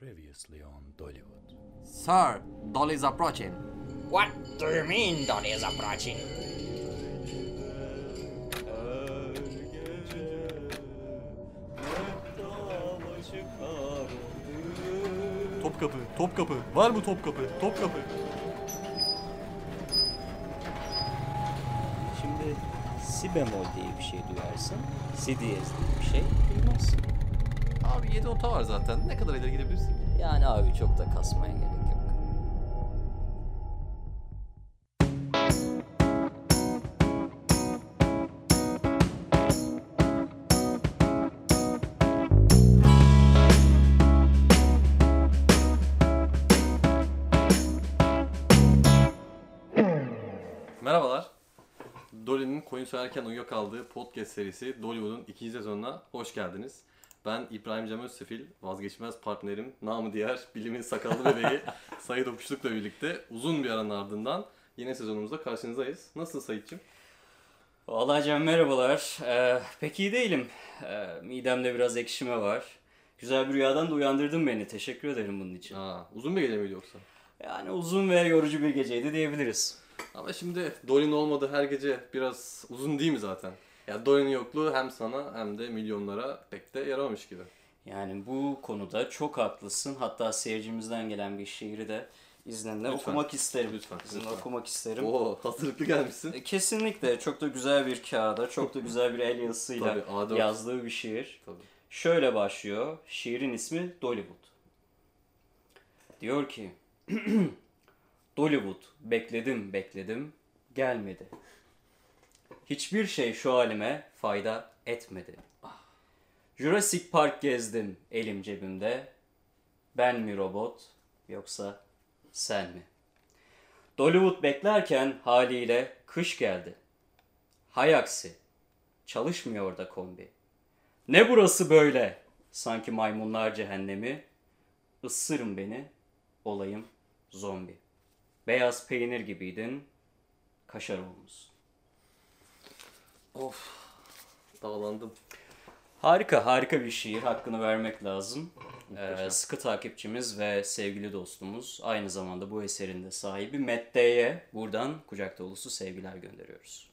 Previously on Dollywood. Sir, Dolly is approaching. What do you mean Dolly is approaching? Topkapı, Topkapı. Var mı Topkapı? Topkapı. Şimdi si bemol diye bir şey duyarsın. Si diyez diye bir şey duymazsın. Abi 7 ota var zaten. Ne kadar ileri gidebilirsin? Yani abi çok da kasmaya gerek yok. Merhabalar. Dolly'nin koyun soyarken uyuyakaldığı podcast serisi Dollywood'un ikinci sezonuna hoş geldiniz. Ben İbrahim Cem Özsefil, vazgeçmez partnerim, namı diğer bilimin sakallı bebeği Sayit Okuşluk'la birlikte uzun bir aranın ardından yeni sezonumuzda karşınızdayız. Nasılsın Sayit'ciğim? Vallahi Cem merhabalar. Ee, pek iyi değilim. Ee, midemde biraz ekşime var. Güzel bir rüyadan da uyandırdın beni. Teşekkür ederim bunun için. Aa, uzun bir gece miydi yoksa? Yani uzun ve yorucu bir geceydi diyebiliriz. Ama şimdi Dolly'nin olmadığı her gece biraz uzun değil mi zaten? Ya Dolly'nin yokluğu hem sana hem de milyonlara pek de yaramamış gibi. Yani bu konuda çok haklısın. Hatta seyircimizden gelen bir şiiri de izninle Lütfen. okumak isterim. Lütfen, İzninle lütfen. okumak isterim. Oo, hazırlıklı gelmişsin. E, Kesinlikle çok da güzel bir kağıda, çok da güzel bir el yazısıyla Tabii, A4. yazdığı bir şiir. Tabii. Şöyle başlıyor. Şiirin ismi Dollywood. Diyor ki Dollywood bekledim bekledim gelmedi. Hiçbir şey şu halime fayda etmedi. Jurassic Park gezdim elim cebimde. Ben mi robot yoksa sen mi? Dollywood beklerken haliyle kış geldi. Hay aksi. Çalışmıyor da kombi. Ne burası böyle? Sanki maymunlar cehennemi. Isırın beni, olayım zombi. Beyaz peynir gibiydin, kaşar olmuşsun. Of. Dağlandım. Harika, harika bir şiir. Hakkını vermek lazım. Ee, sıkı takipçimiz ve sevgili dostumuz, aynı zamanda bu eserin de sahibi Mette'ye buradan kucak dolusu sevgiler gönderiyoruz.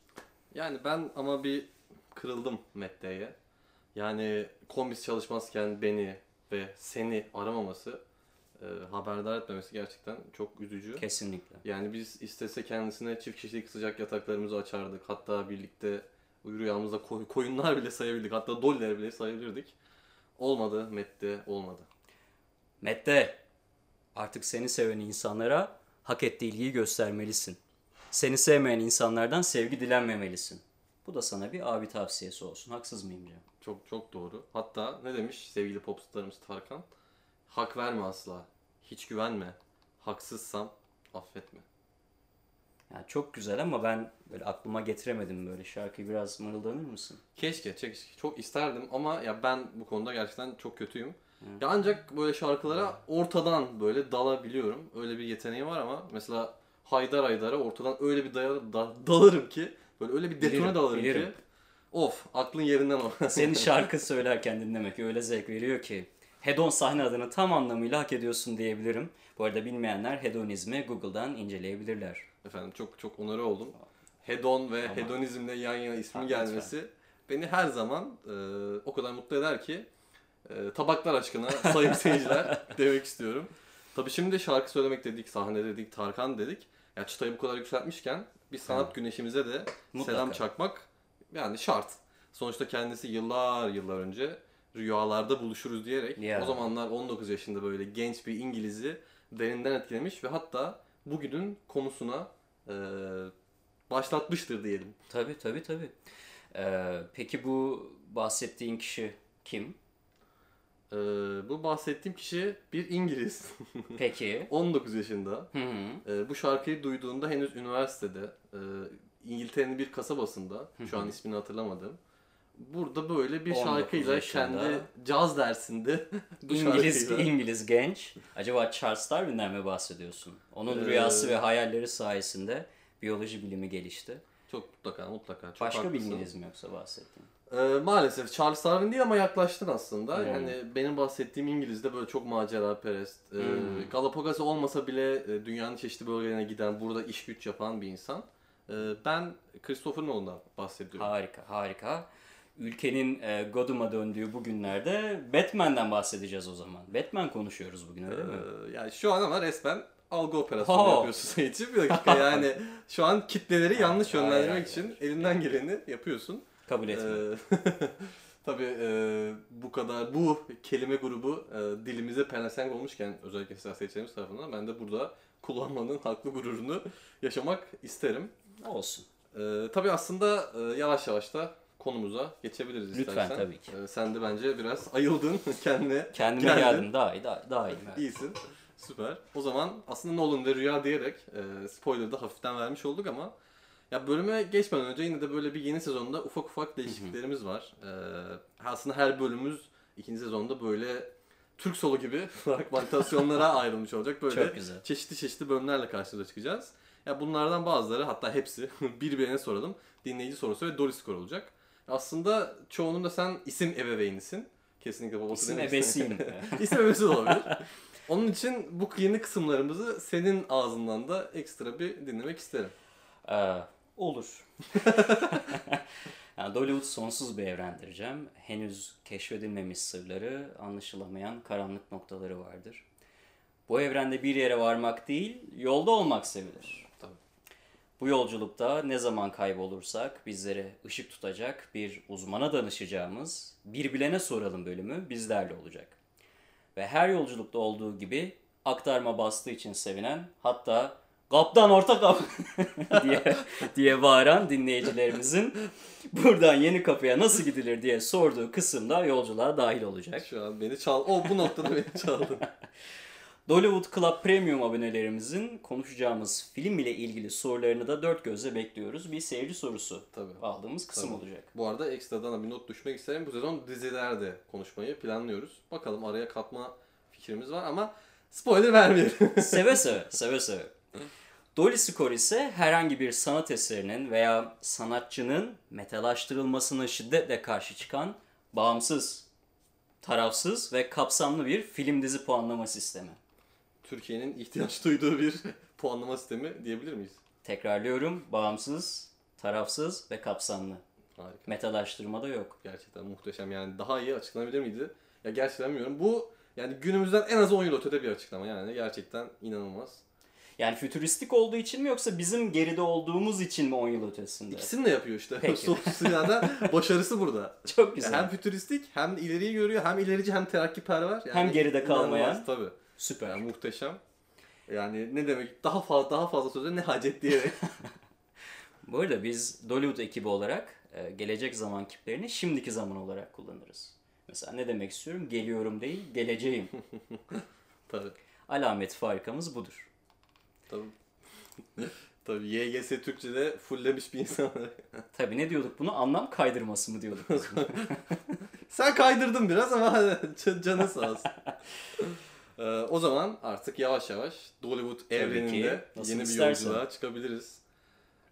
Yani ben ama bir kırıldım Mette'ye. Yani kombis çalışmazken beni ve seni aramaması, e, haberdar etmemesi gerçekten çok üzücü. Kesinlikle. Yani biz istese kendisine çift kişilik sıcak yataklarımızı açardık. Hatta birlikte rüyamızda koy- koyunlar bile sayabildik. Hatta doller bile sayabilirdik. Olmadı Mette, olmadı. Mette, artık seni seven insanlara hak ettiği ilgiyi göstermelisin. Seni sevmeyen insanlardan sevgi dilenmemelisin. Bu da sana bir abi tavsiyesi olsun. Haksız mıyım Cem? Çok çok doğru. Hatta ne demiş sevgili popstarımız Tarkan? Hak verme asla. Hiç güvenme. Haksızsam affetme. Yani çok güzel ama ben böyle aklıma getiremedim böyle şarkıyı. Biraz mırıldanır mısın? Keşke, keşke. Çok isterdim ama ya ben bu konuda gerçekten çok kötüyüm. Ya ancak böyle şarkılara ortadan böyle dalabiliyorum. Öyle bir yeteneğim var ama mesela Haydar Haydar'a ortadan öyle bir daya, da- dalarım ki böyle öyle bir detone Bilirim, dalarım bilirim. ki of aklın yerinden o. Senin şarkı söylerken dinlemek öyle zevk veriyor ki. Hedon sahne adını tam anlamıyla hak ediyorsun diyebilirim. Bu arada bilmeyenler hedonizmi Google'dan inceleyebilirler. Efendim çok çok onarı oldum. Hedon ve hedonizmle yan yana ismin Ha, gelmesi beni her zaman e, o kadar mutlu eder ki e, tabaklar aşkına sayın seyirciler demek istiyorum. Tabii şimdi şarkı söylemek dedik, sahne dedik, Tarkan dedik. Ya çıtayı bu kadar yükseltmişken bir sanat güneşimize de Mutlaka. selam çakmak yani şart. Sonuçta kendisi yıllar yıllar önce rüyalarda buluşuruz diyerek Ya. o zamanlar 19 yaşında böyle genç bir İngiliz'i derinden etkilemiş ve hatta bugünün konusuna e, başlatmıştır diyelim. Tabii tabii tabii. Ee, peki bu bahsettiğin kişi kim? E, bu bahsettiğim kişi bir İngiliz. Peki. 19 yaşında. Hı hı. E, bu şarkıyı duyduğunda henüz üniversitede e, İngiltere'nin bir kasabasında şu an ismini hatırlamadım. Burada böyle bir 19 şarkıyla kendi caz dersinde İngiliz şarkıyla- İngiliz genç. Acaba Charles Darwin'den mi bahsediyorsun? Onun Ee, rüyası ve hayalleri sayesinde biyoloji bilimi gelişti. Çok mutlaka mutlaka. Çok Başka bir. İngiliz mi yoksa bahsettiğin? Ee, maalesef Charles Darwin değil ama yaklaştın aslında. Hmm. Yani benim bahsettiğim İngiliz'de böyle çok macera perest. Ee, Hmm. Galapagos olmasa bile e, dünyanın çeşitli bölgelerine giden, burada iş güç yapan bir insan. Ee, ben Christopher Nolan'dan bahsediyorum. Harika, harika. Ülkenin e, Godum'a döndüğü bu günlerde Batman'den bahsedeceğiz o zaman. Batman konuşuyoruz bugün öyle mi? Ee, yani şu an ama resmen algı operasyonu Ha. yapıyorsun Sayıcı. Bir dakika yani şu an kitleleri yanlış yönlendirmek hayır, için elinden geleni yapıyorsun. Kabul. Ee, Tabii e, bu kadar bu kelime grubu e, dilimize pelesenk olmuşken özellikle siyasetçilerimiz tarafından ben de burada kullanmanın haklı gururunu yaşamak isterim. Olsun. E, tabii aslında e, yavaş yavaş da konumuza geçebiliriz Lütfen, istersen. tabii ki. E, sen de bence biraz ayıldın kendine. Kendime geldin. geldim daha iyi, daha, daha evet. İyisin. Süper. O zaman aslında Nolan ve Rüya diyerek e, spoiler'ı da hafiften vermiş olduk ama ya bölüme geçmeden önce yine de böyle bir yeni sezonda ufak ufak değişikliklerimiz var. E, aslında her bölümümüz ikinci sezonda böyle Türk solu gibi fragmentasyonlara ayrılmış olacak. Böyle Çok güzel. çeşitli çeşitli bölümlerle karşınıza çıkacağız. Ya bunlardan bazıları hatta hepsi birbirine soralım. Dinleyici sorusu ve Doris skor olacak. Aslında çoğunun da sen isim ebeveynisin. Kesinlikle babası İsim demek ebesiyim. İsim ebesi de olabilir. Onun için bu yeni kısımlarımızı senin ağzından da ekstra bir dinlemek isterim. Ee, olur. yani Dollywood sonsuz bir evrendir Cem. Henüz keşfedilmemiş sırları, anlaşılamayan karanlık noktaları vardır. Bu evrende bir yere varmak değil, yolda olmak sevilir. Bu yolculukta ne zaman kaybolursak bizlere ışık tutacak bir uzmana danışacağımız Bir Bilene Soralım bölümü bizlerle olacak. Ve her yolculukta olduğu gibi aktarma bastığı için sevinen hatta kaptan orta kap diye, diye bağıran dinleyicilerimizin buradan yeni kapıya nasıl gidilir diye sorduğu kısımda yolculuğa dahil olacak. Şu an beni çal... O bu noktada beni çaldın. Dollywood Club Premium abonelerimizin konuşacağımız film ile ilgili sorularını da dört gözle bekliyoruz. Bir seyirci sorusu Tabii. aldığımız kısım Tabii. olacak. Bu arada ekstradan bir not düşmek isterim. Bu sezon dizilerde konuşmayı planlıyoruz. Bakalım araya katma fikrimiz var ama spoiler vermeyelim. seve seve, seve seve. Dolly Score ise herhangi bir sanat eserinin veya sanatçının metalaştırılmasına şiddetle karşı çıkan bağımsız, tarafsız ve kapsamlı bir film dizi puanlama sistemi. Türkiye'nin ihtiyaç duyduğu bir puanlama sistemi diyebilir miyiz? Tekrarlıyorum, bağımsız, tarafsız ve kapsamlı. Harika. Metalaştırma da yok. Gerçekten muhteşem yani daha iyi açıklanabilir miydi? Ya gerçekten bilmiyorum. Bu yani günümüzden en az 10 yıl ötede bir açıklama yani gerçekten inanılmaz. Yani fütüristik olduğu için mi yoksa bizim geride olduğumuz için mi 10 yıl ötesinde? İkisini de yapıyor işte. Sosyal da başarısı burada. Çok güzel. Hem fütüristik hem ileriyi görüyor hem ilerici hem terakkiperver. Yani Hem geride kalmayan. Tabii. Süper. Yani muhteşem. Yani ne demek daha fazla daha fazla söze ne hacet diyerek. Bu arada biz Dollywood ekibi olarak e, gelecek zaman kiplerini şimdiki zaman olarak kullanırız. Mesela ne demek istiyorum? Geliyorum değil, geleceğim. tabii. Alamet farikamız budur. Tabii. tabii YGS Türkçe'de fulllemiş bir insan. Tabii ne diyorduk bunu? Anlam kaydırması mı diyorduk? Sen kaydırdın biraz ama can- canı sağ olsun. Ee, o zaman artık yavaş yavaş Dollywood evreninde yeni bir istersen. yolculuğa çıkabiliriz.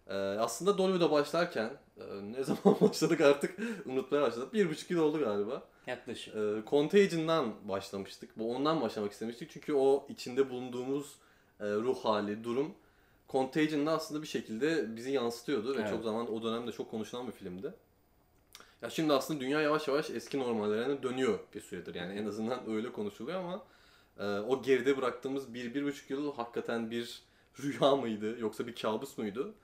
Ee, aslında Dollywood'a başlarken e, ne zaman başladık artık unutmaya başladık. Bir buçuk yıl oldu galiba. Yaklaşık. Ee, Contagion'dan başlamıştık. Bu ondan başlamak istemiştik. Çünkü o içinde bulunduğumuz e, ruh hali, durum Contagion'da aslında bir şekilde bizi yansıtıyordu ve Evet. çok zaman o dönemde çok konuşulan bir filmdi. Ya şimdi aslında dünya yavaş yavaş eski normallerine dönüyor bir süredir. Yani en azından öyle konuşuluyor ama e, o geride bıraktığımız bir, bir buçuk yıl hakikaten bir rüya mıydı yoksa bir kabus muydu?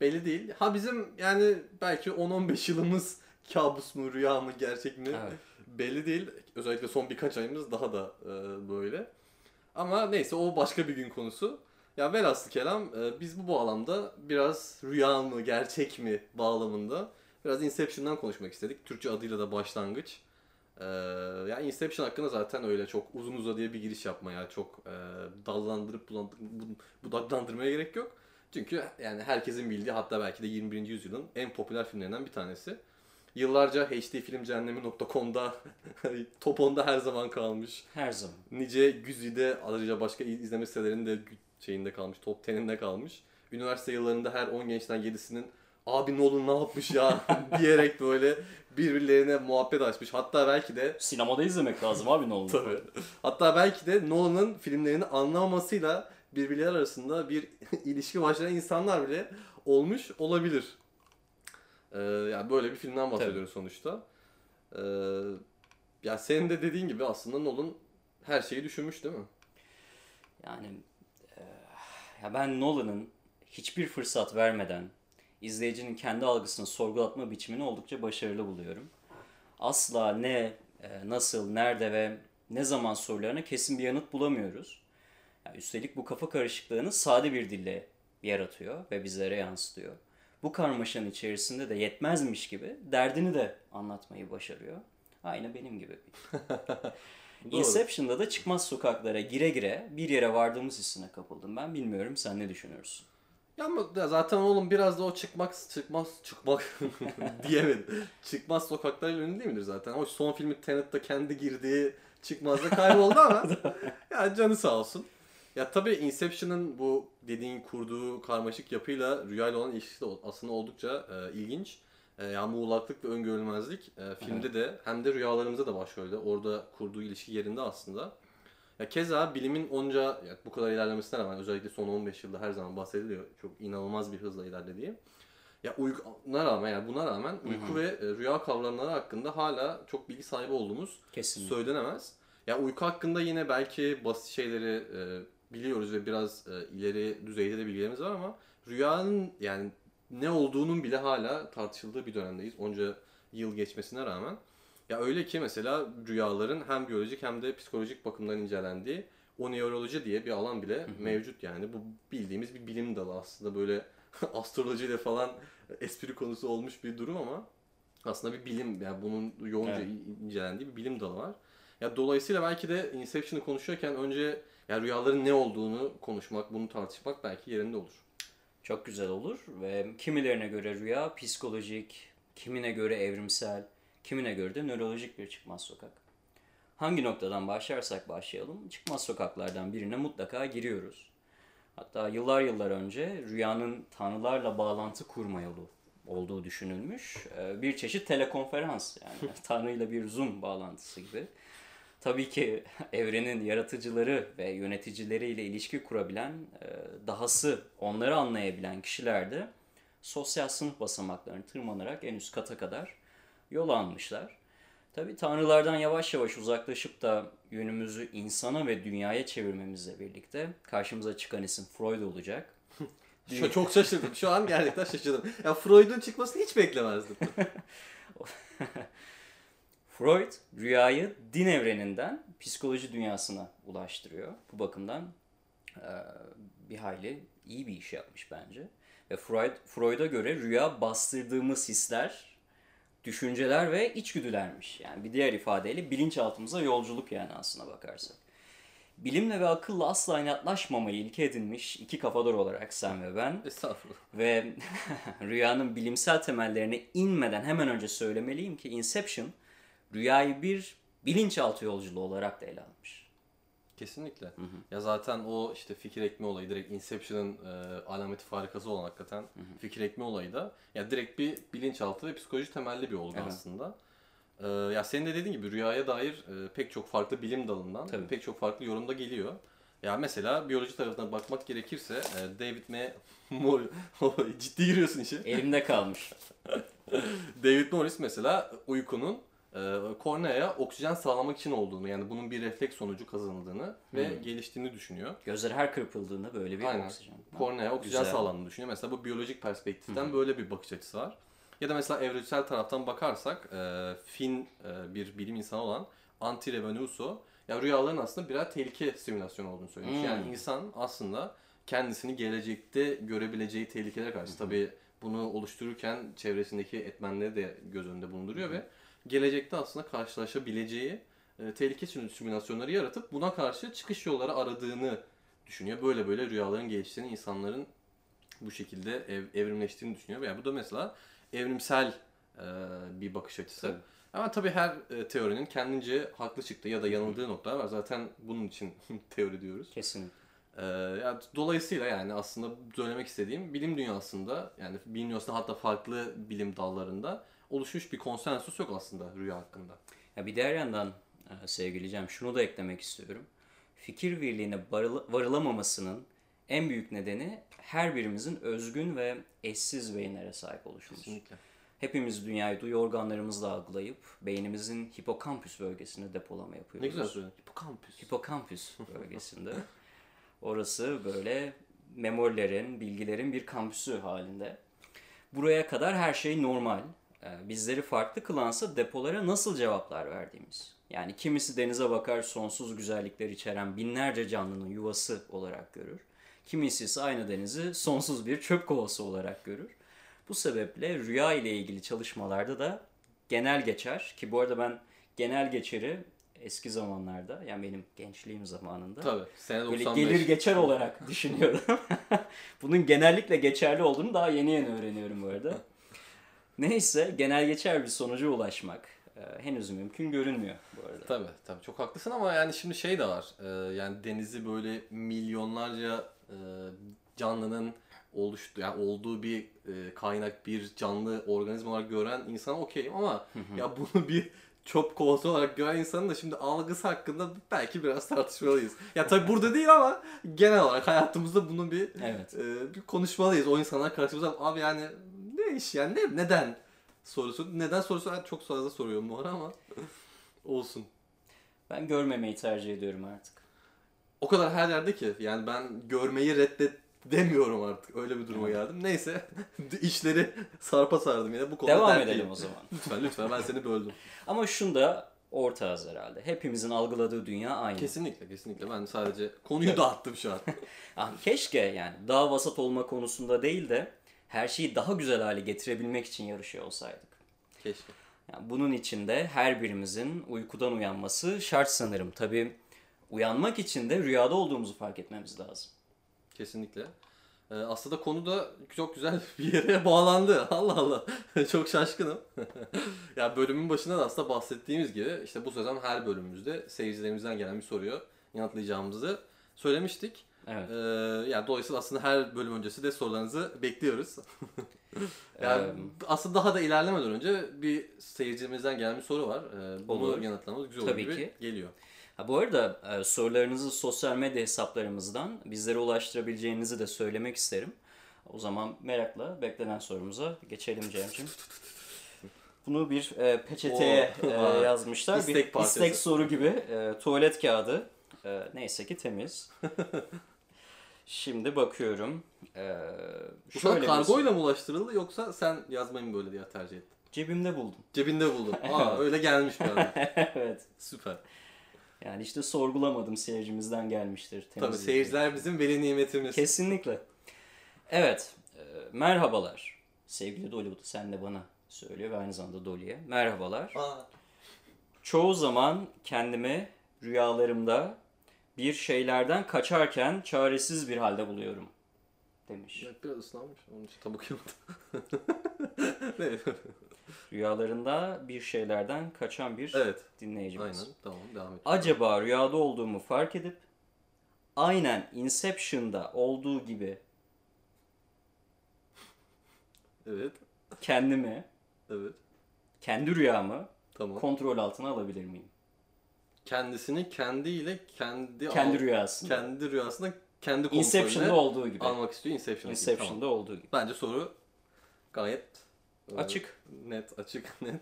Belli değil. Ha bizim yani belki 10-15 yılımız kabus mu, rüya mı, gerçek mi? Evet. belli değil. Özellikle son birkaç ayımız daha da e, böyle. Ama neyse o başka bir gün konusu. Ya velhasıl kelam e, biz bu bağlamda biraz rüya mı gerçek mi bağlamında biraz Inception'dan konuşmak istedik. Türkçe adıyla da başlangıç. E, ya Inception hakkında zaten öyle çok uzun uzadıya bir giriş yapmaya, çok e, dallandırıp budaklandırmaya gerek yok. Çünkü yani herkesin bildiği hatta belki de 21. yüzyılın en popüler filmlerinden bir tanesi. Yıllarca hdfilmcehennemi.com'da top 10'da her zaman kalmış. Her zaman. Nice güzide ayrıca başka izleme sitelerinin de şeyinde kalmış, top 10'inde kalmış. Üniversite yıllarında her 10 gençten 7'sinin abi Nolan ne yapmış ya diyerek böyle birbirlerine muhabbet açmış. Hatta belki de Sinemada izlemek lazım abi olur. Tabii. Hatta belki de Nolan'ın filmlerini anlamamasıyla birbirleri arasında bir ilişki başlayan insanlar bile olmuş olabilir. Ee, yani böyle bir filmden bahsediyoruz sonuçta. Ee, ya senin de dediğin gibi aslında Nolan her şeyi düşünmüş değil mi? Yani e, ya ben Nolan'ın hiçbir fırsat vermeden izleyicinin kendi algısını sorgulatma biçimini oldukça başarılı buluyorum. Asla ne, e, nasıl, nerede ve ne zaman sorularına kesin bir yanıt bulamıyoruz. Yani üstelik bu kafa karışıklığını sade bir dille yaratıyor ve bizlere yansıtıyor. Bu karmaşanın içerisinde de yetmezmiş gibi derdini de anlatmayı başarıyor. Aynı benim gibi. Inception'da da çıkmaz sokaklara gire gire bir yere vardığımız hissine kapıldım. Ben bilmiyorum sen ne düşünüyorsun? Ya ama zaten oğlum biraz da o çıkmak çıkmaz çıkmak diyemedi. Çıkmaz sokaklarla ünlü değil midir zaten? O son filmi Tenet'te kendi girdiği çıkmazda kayboldu ama ya canı sağ olsun. Ya tabii Inception'ın bu dediğin kurduğu karmaşık yapıyla rüyayla olan ilişkisi de aslında oldukça e, ilginç. E, yani muğlaklık ve öngörülmezlik e, filmde de hem de rüyalarımızda da başrolde. Orada kurduğu ilişki yerinde aslında. Ya keza bilimin onca ya bu kadar ilerlemesine rağmen özellikle son 15 yılda her zaman bahsediliyor. Çok inanılmaz bir hızla ilerlediği. Ya uykuna rağmen yani buna rağmen uyku ve e, rüya kavramları hakkında hala çok bilgi sahibi olduğumuz Kesinlikle. söylenemez. Ya uyku hakkında yine belki basit şeyleri e, biliyoruz ve biraz e, ileri düzeyde de bilgilerimiz var ama rüyanın yani ne olduğunun bile hala tartışıldığı bir dönemdeyiz. Onca yıl geçmesine rağmen. Ya öyle ki mesela rüyaların hem biyolojik hem de psikolojik bakımdan incelendiği oneuroloji diye bir alan bile mevcut yani. Bu bildiğimiz bir bilim dalı aslında böyle astrolojiyle falan espri konusu olmuş bir durum ama aslında bir bilim yani bunun yoğunca Evet. incelendiği bir bilim dalı var. Ya dolayısıyla belki de Inception'ı konuşuyorken önce ya rüyaların ne olduğunu konuşmak, bunu tartışmak belki yerinde olur. Çok güzel olur ve kimilerine göre rüya psikolojik, kimine göre evrimsel, kimine göre de nörolojik bir çıkmaz sokak. Hangi noktadan başlarsak başlayalım, çıkmaz sokaklardan birine mutlaka giriyoruz. Hatta yıllar yıllar önce rüyanın tanrılarla bağlantı kurma yolu olduğu düşünülmüş. Ee, Bir çeşit telekonferans yani tanrıyla bir zoom bağlantısı gibi. Tabii ki evrenin yaratıcıları ve yöneticileriyle ilişki kurabilen, e, dahası onları anlayabilen kişiler de sosyal sınıf basamaklarını tırmanarak en üst kata kadar yol almışlar. Tabii tanrılardan yavaş yavaş uzaklaşıp da yönümüzü insana ve dünyaya çevirmemizle birlikte karşımıza çıkan isim Freud olacak. Şu, çok şaşırdım. Şu an gerçekten şaşırdım. Ya Freud'un çıkmasını hiç beklemezdim. Freud rüyayı din evreninden psikoloji dünyasına ulaştırıyor. Bu bakımdan e, bir hayli iyi bir iş yapmış bence. Ve Freud Freud'a göre rüya bastırdığımız hisler, düşünceler ve içgüdülermiş. Yani bir diğer ifadeyle bilinçaltımıza yolculuk yani aslına bakarsak. Bilimle ve akılla asla inatlaşmamayı ilke edinmiş iki kafadar olarak sen ve ben Estağfurullah. ve rüyanın bilimsel temellerine inmeden hemen önce söylemeliyim ki Inception rüyayı bir bilinçaltı yolculuğu olarak da ele almış. Kesinlikle. Ya zaten o işte fikir ekme olayı direkt Inception'ın e, alameti farikası olan hakikaten fikir ekme olayı da ya direkt bir bilinçaltı ve psikoloji temelli bir olgu Evet. aslında. E, ya senin de dediğin gibi rüyaya dair e, pek çok farklı bilim dalından Tabii. pek çok farklı yorumda geliyor. Ya mesela biyoloji tarafına bakmak gerekirse e, David M. Morris ciddi giriyorsun işe. Elimde kalmış. David Morris mesela uykunun e, korneaya oksijen sağlamak için olduğunu yani bunun bir refleks sonucu kazanıldığını ve geliştiğini düşünüyor. Gözler her kırpıldığında böyle bir Aynen. oksijen. Korneaya oksijen Güzel. sağlandığını düşünüyor. Mesela bu biyolojik perspektiften böyle bir bakış açısı var. Ya da mesela evrimsel taraftan bakarsak e, Fin e, bir bilim insanı olan Antti Revenuso ya rüyaların aslında birer tehlike simülasyonu olduğunu söylemiş. Hmm. Yani insan aslında kendisini gelecekte görebileceği tehlikelere karşı tabii bunu oluştururken çevresindeki etmenleri de göz önünde bulunduruyor ve gelecekte aslında karşılaşabileceği e, tehlike simülasyonları yaratıp buna karşı çıkış yolları aradığını düşünüyor. Böyle böyle rüyaların geliştiğini, insanların bu şekilde ev, evrimleştiğini düşünüyor. Yani bu da mesela evrimsel e, bir bakış açısı. Tabii. Ama tabii her e, teorinin kendince haklı çıktığı ya da yanıldığı noktalar var. Zaten bunun için teori diyoruz. Kesinlikle. Ee, yani dolayısıyla yani aslında söylemek istediğim bilim dünyasında yani bilim dünyasında hatta farklı bilim dallarında oluşmuş bir konsensus yok aslında rüya hakkında. Ya bir diğer yandan e, sevgili Cem şunu da eklemek istiyorum. Fikir birliğine varıl- varılamamasının en büyük nedeni her birimizin özgün ve eşsiz beyinlere sahip oluşumuz. Kesinlikle. Hepimiz dünyayı duyu organlarımızla algılayıp beynimizin hipokampüs bölgesinde depolama yapıyoruz. Ne güzel söyledin. Hipokampüs. Hipokampüs bölgesinde. Orası böyle memorilerin, bilgilerin bir kampüsü halinde. Buraya kadar her şey normal. Ee, Bizleri farklı kılansa depolara nasıl cevaplar verdiğimiz. Yani kimisi denize bakar sonsuz güzellikler içeren binlerce canlının yuvası olarak görür. Kimisi ise aynı denizi sonsuz bir çöp kovası olarak görür. Bu sebeple rüya ile ilgili çalışmalarda da genel geçer ki bu arada ben genel geçeri eski zamanlarda yani benim gençliğim zamanında Tabii. Sene böyle 95. gelir geçer olarak düşünüyorum. Bunun genellikle geçerli olduğunu daha yeni yeni öğreniyorum bu arada. Neyse genel geçer bir sonuca ulaşmak e, henüz mümkün görünmüyor bu arada. Tabii tabii çok haklısın ama yani şimdi şey de var. Ee, yani denizi böyle milyonlarca e, canlının oluştu yani olduğu bir e, kaynak bir canlı organizma olarak gören insana okeyim ama ya bunu bir çöp kovası olarak gören insanın da şimdi algısı hakkında belki biraz tartışmalıyız. Ya tabii burada değil ama genel olarak hayatımızda bunun bir Evet. e, bir konuşmalıyız. O insanlar karşımıza abi yani iş yani ne, neden sorusu neden sorusu çok fazla soruyorum bu ara ama olsun. Ben görmemeyi tercih ediyorum artık. O kadar her yerde ki yani ben görmeyi reddet demiyorum artık. Öyle bir duruma geldim. Neyse işleri sarpa sardım yine bu konuda. Devam dertliyim. edelim o zaman. Lütfen lütfen ben seni böldüm. Ama şunda ortağız herhalde. Hepimizin algıladığı dünya aynı. Kesinlikle kesinlikle ben sadece konuyu dağıttım şu an. Ah, keşke yani daha vasat olma konusunda değil de her şeyi daha güzel hale getirebilmek için yarışıyor olsaydık. Keşke. Yani bunun için de her birimizin uykudan uyanması şart sanırım. Tabii uyanmak için de rüyada olduğumuzu fark etmemiz lazım. Kesinlikle. Ee, aslında konu da çok güzel bir yere bağlandı. Allah Allah. çok şaşkınım. ya bölümün başında da aslında bahsettiğimiz gibi işte bu sezon her bölümümüzde seyircilerimizden gelen bir soruyu yanıtlayacağımızı söylemiştik. Evet. Ee, yani dolayısıyla aslında her bölüm öncesi de sorularınızı bekliyoruz. yani Ee, aslında daha da ilerlemeden önce bir seyircimizden gelen bir soru var. Ee, bunu Olur. yanıtlamamız güzel olur Tabii gibi ki. geliyor. Ha, bu arada e, sorularınızı sosyal medya hesaplarımızdan bizlere ulaştırabileceğinizi de söylemek isterim. O zaman merakla beklenen sorumuza geçelim Cem'ciğim. Bunu bir e, peçeteye e, yazmışlar. İstek bir parçası. istek soru gibi e, tuvalet kağıdı. E, neyse ki temiz. Şimdi bakıyorum. E, Bu şöyle sana kargoyla mı ulaştırıldı yoksa sen yazmayı mı böyle diye tercih ettin? Cebimde buldum. Cebinde buldun. Aa öyle gelmiş bir evet. Süper. Yani işte sorgulamadım seyircimizden gelmiştir. Tabii seyirciler bizim veli nimetimiz. Kesinlikle. Evet. e, merhabalar. Sevgili Dolly bu da sen de bana söylüyor ve aynı zamanda Dolly'e. Merhabalar. Aa, Çoğu zaman kendimi rüyalarımda bir şeylerden kaçarken çaresiz bir halde buluyorum. Demiş. ya biraz ıslanmış. Onun için yaptım. evet. Rüyalarında bir şeylerden kaçan bir evet. dinleyicimiz. Aynen. Tamam devam et. Acaba rüyada olduğumu fark edip aynen Inception'da olduğu gibi Evet. kendimi, Evet. kendi rüyamı Tamam. kontrol altına alabilir miyim? Kendisini kendiyle kendi Kendi al- rüyasında. kendi rüyasında kendi Inception'da kontrolüne olduğu gibi. almak istiyor Inception'da. Inception'da olduğu gibi. Bence soru gayet e, Açık. Net, açık, net.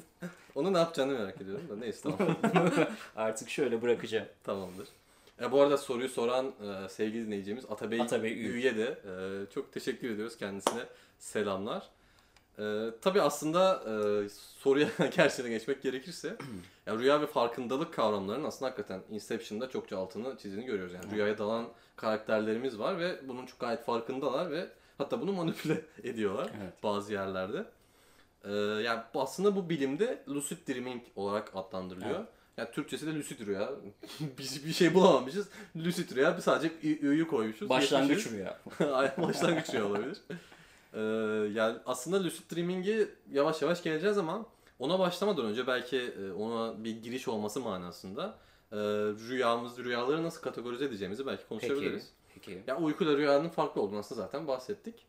Onu ne yapacağını merak ediyorum da neyse tamam. Artık şöyle bırakacağım. Tamamdır. E, bu arada soruyu soran e, sevgili dinleyicimiz Atabey, Atabey. Ü'ye de e, çok teşekkür ediyoruz kendisine. Selamlar. E, tabii aslında e, soruya gerçekten geçmek gerekirse ya rüya ve farkındalık kavramlarının aslında hakikaten Inception'da çokça altını çizdiğini görüyoruz. Yani rüyaya dalan karakterlerimiz var ve bunun çok gayet farkındalar ve hatta bunu manipüle ediyorlar Evet. bazı yerlerde. E, yani aslında bu bilimde lucid dreaming olarak adlandırılıyor. Evet. Yani Türkçesi de lucid rüya. bir, bir şey bulamamışız. Lucid rüya bir sadece ü'yü koymuşuz. Başlangıç Geçmişiz. rüya. Aynen, Başlangıç rüya olabilir. Ee, yani aslında lucid dreaming'i yavaş yavaş geleceğiz ama ona başlamadan önce belki e, ona bir giriş olması manasında e, rüyamız, rüyaları nasıl kategorize edeceğimizi belki Peki. konuşabiliriz. Peki. Ya uykuyla rüyanın farklı olduğunu aslında zaten bahsettik.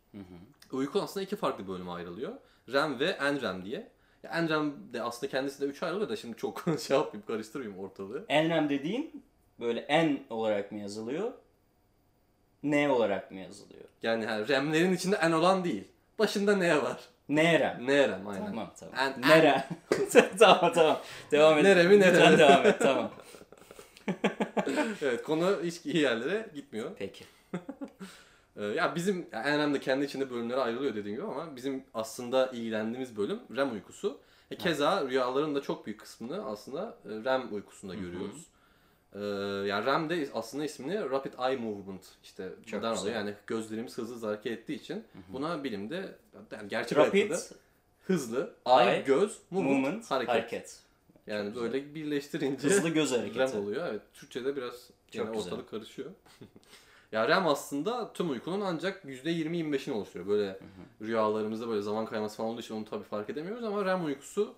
Uyku aslında iki farklı bölüme ayrılıyor. REM ve NREM diye. Ya NREM de aslında kendisi de üç ayrılıyor da şimdi çok şey yapmayayım karıştırmayayım ortalığı. Enlem dediğin böyle en olarak mı yazılıyor? N olarak mı yazılıyor? Yani yani REM'lerin içinde N olan değil. Başında N var. Nerem. N REM aynen. Tamam tamam. En- Nere? tamam tamam. Devam et. Neremi, Lütfen neremi. devam et tamam. evet konu hiç iyi yerlere gitmiyor. Peki. Ee, ya bizim yani NREM de kendi içinde bölümlere ayrılıyor dediğim gibi ama bizim aslında ilgilendiğimiz bölüm REM uykusu. E, keza rüyaların da çok büyük kısmını aslında e, REM uykusunda görüyoruz. Ee, yani REM de aslında ismini Rapid Eye Movement işte Çok buradan güzel. alıyor. Yani gözlerimiz hızlı hareket ettiği için buna bilimde yani gerçek Rapid hayatta hızlı Eye göz, movement, movement hareket. hareket. Yani böyle birleştirince Hızlı göz hareketi. REM oluyor. Evet. Türkçe'de biraz Çok yani güzel. ortalık karışıyor. ya REM aslında tüm uykunun ancak %20-25'ini oluşturuyor. Böyle rüyalarımızda böyle zaman kayması falan olduğu için onu tabii fark edemiyoruz ama REM uykusu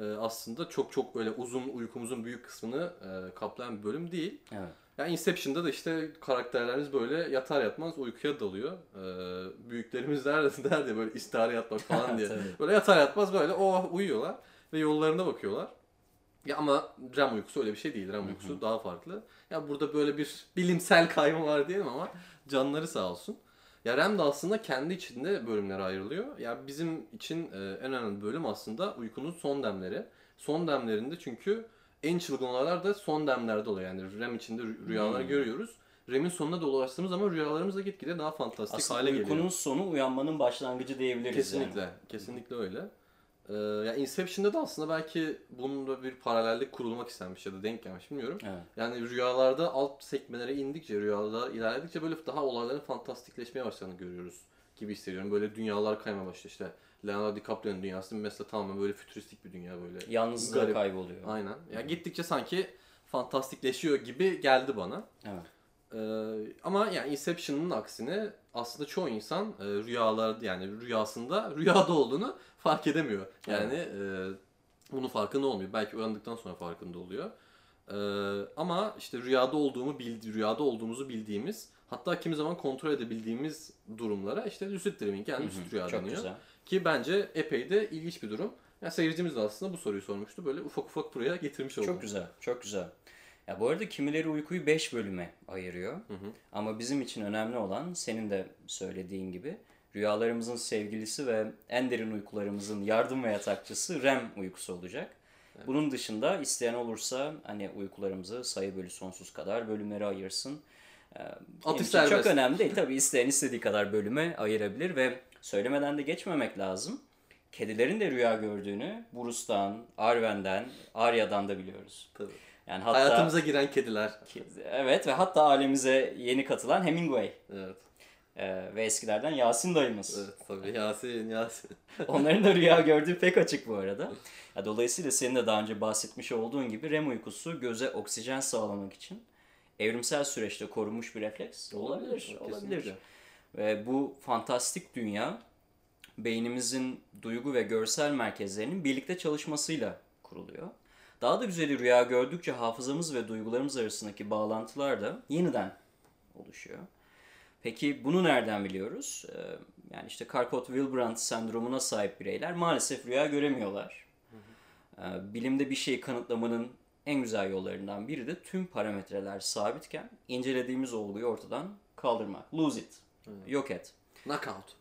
e, aslında çok çok böyle uzun uykumuzun büyük kısmını e, kaplayan bir bölüm değil. Evet. Yani Inception'da da işte karakterlerimiz böyle yatar yatmaz uykuya dalıyor. Ee, büyüklerimiz der, der ya böyle istihare yatmak falan diye. Böyle yatar yatmaz böyle o uyuyorlar ve yollarına bakıyorlar. Ya ama REM uykusu öyle bir şey değil. REM uykusu daha farklı. Ya burada böyle bir bilimsel kayma var diyelim ama canları sağ olsun. Ya REM de aslında kendi içinde bölümlere ayrılıyor. Ya bizim için e, en önemli bölüm aslında uykunun son demleri. Son demlerinde çünkü en çılgın olaylar da son demlerde oluyor. Yani REM içinde rü- rüyalar Hmm. görüyoruz. REM'in sonuna da ulaştığımız zaman rüyalarımız da gitgide daha fantastik Aslında hale uykunun geliyor. sonu uyanmanın başlangıcı diyebiliriz Kesinlikle. yani. Kesinlikle öyle. Ee, ya Inception'da da aslında belki bununla bir paralellik kurulmak istenmiş ya da denk gelmiş bilmiyorum. Evet. Yani rüyalarda alt sekmelere indikçe, rüyalarda ilerledikçe böyle daha olayların fantastikleşmeye başladığını görüyoruz gibi hissediyorum. Böyle dünyalar kaymaya başlıyor işte. Leonardo DiCaprio'nun dünyası mesela tamamen böyle fütüristik bir dünya böyle. Yalnızlığa Garip. kayboluyor. Aynen. Ya gittikçe sanki fantastikleşiyor gibi geldi bana. Evet. Ee, ama yani Inception'ın aksine aslında çoğu insan e, rüyalar yani rüyasında rüyada olduğunu fark edemiyor. Yani e, bunun farkında olmuyor. Belki uyandıktan sonra farkında oluyor. Ee, ama işte rüyada olduğumu bildi, rüyada olduğumuzu bildiğimiz hatta kimi zaman kontrol edebildiğimiz durumlara işte lucid dreaming yani lucid rüya Çok deniyor. güzel. Ki bence epey de ilginç bir durum. Ya seyircimiz de aslında bu soruyu sormuştu. Böyle ufak ufak buraya getirmiş oldum. Çok güzel, çok güzel. Ya bu arada kimileri uykuyu 5 bölüme ayırıyor. Ama bizim için önemli olan senin de söylediğin gibi rüyalarımızın sevgilisi ve en derin uykularımızın yardım ve yatakçısı REM uykusu olacak. Bunun dışında isteyen olursa hani uykularımızı sayı bölü sonsuz kadar bölümlere ayırsın. Ee, için serbest. çok önemli değil. Tabii isteyen istediği kadar bölüme ayırabilir ve söylemeden de geçmemek lazım. Kedilerin de rüya gördüğünü Bruce'dan, Arwen'den, Arya'dan da biliyoruz. Tabii. Yani hatta Hayatımıza giren kediler. evet ve hatta ailemize yeni katılan Hemingway Evet. Ee, ve eskilerden Yasin dayımız. Evet tabii Yasin Yasin. Onların da rüya gördüğü pek açık bu arada. Ya, dolayısıyla senin de daha önce bahsetmiş olduğun gibi REM uykusu göze oksijen sağlamak için evrimsel süreçte korunmuş bir refleks olabilir. Olabilir. Ve bu fantastik dünya beynimizin duygu ve görsel merkezlerinin birlikte çalışmasıyla kuruluyor. Daha da güzeli rüya gördükçe hafızamız ve duygularımız arasındaki bağlantılar da yeniden oluşuyor. Peki bunu nereden biliyoruz? Ee, Yani işte Charcot-Wilbrand sendromuna sahip bireyler maalesef rüya göremiyorlar. Ee, Bilimde bir şeyi kanıtlamanın en güzel yollarından biri de tüm parametreler sabitken incelediğimiz olguyu ortadan kaldırmak. Lose it. Yok et. Knockout.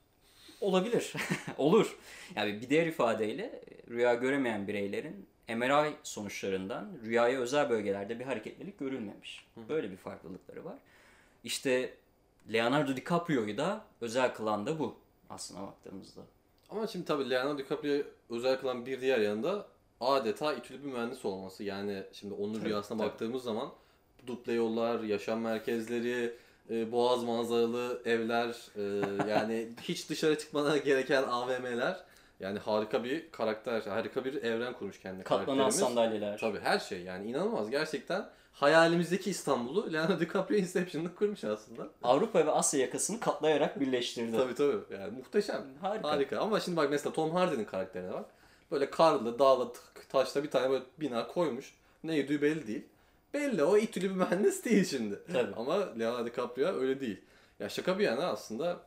Olabilir. Olur. Yani bir diğer ifadeyle rüya göremeyen bireylerin MRI sonuçlarından rüyaya özel bölgelerde bir hareketlilik görülmemiş. Böyle bir farklılıkları var. İşte Leonardo DiCaprio'yu da özel kılan da bu aslına baktığımızda. Ama şimdi tabii Leonardo DiCaprio özel kılan bir diğer yanında adeta itülü bir mühendis olması. Yani şimdi onun rüyasına tabii. baktığımız zaman duble yollar, yaşam merkezleri, e, boğaz manzaralı evler, e, yani hiç dışarı çıkmana gereken AVM'ler. Yani harika bir karakter, harika bir evren kurmuş kendi Katlanan karakterimiz. sandalyeler. Tabii her şey yani inanılmaz gerçekten. Hayalimizdeki İstanbul'u Leonardo DiCaprio Inception'da kurmuş aslında. Avrupa ve Asya yakasını katlayarak birleştirdi. Tabii tabii yani muhteşem. Harika. Harika. Ama şimdi bak mesela Tom Hardy'nin karakterine bak. Böyle karlı, dağlı, taşla bir tane böyle bina koymuş. Ne yediği belli değil. belli o itülü bir mühendis değil şimdi. Tabii. Ama Leonardo DiCaprio öyle değil. Ya şaka bir yana aslında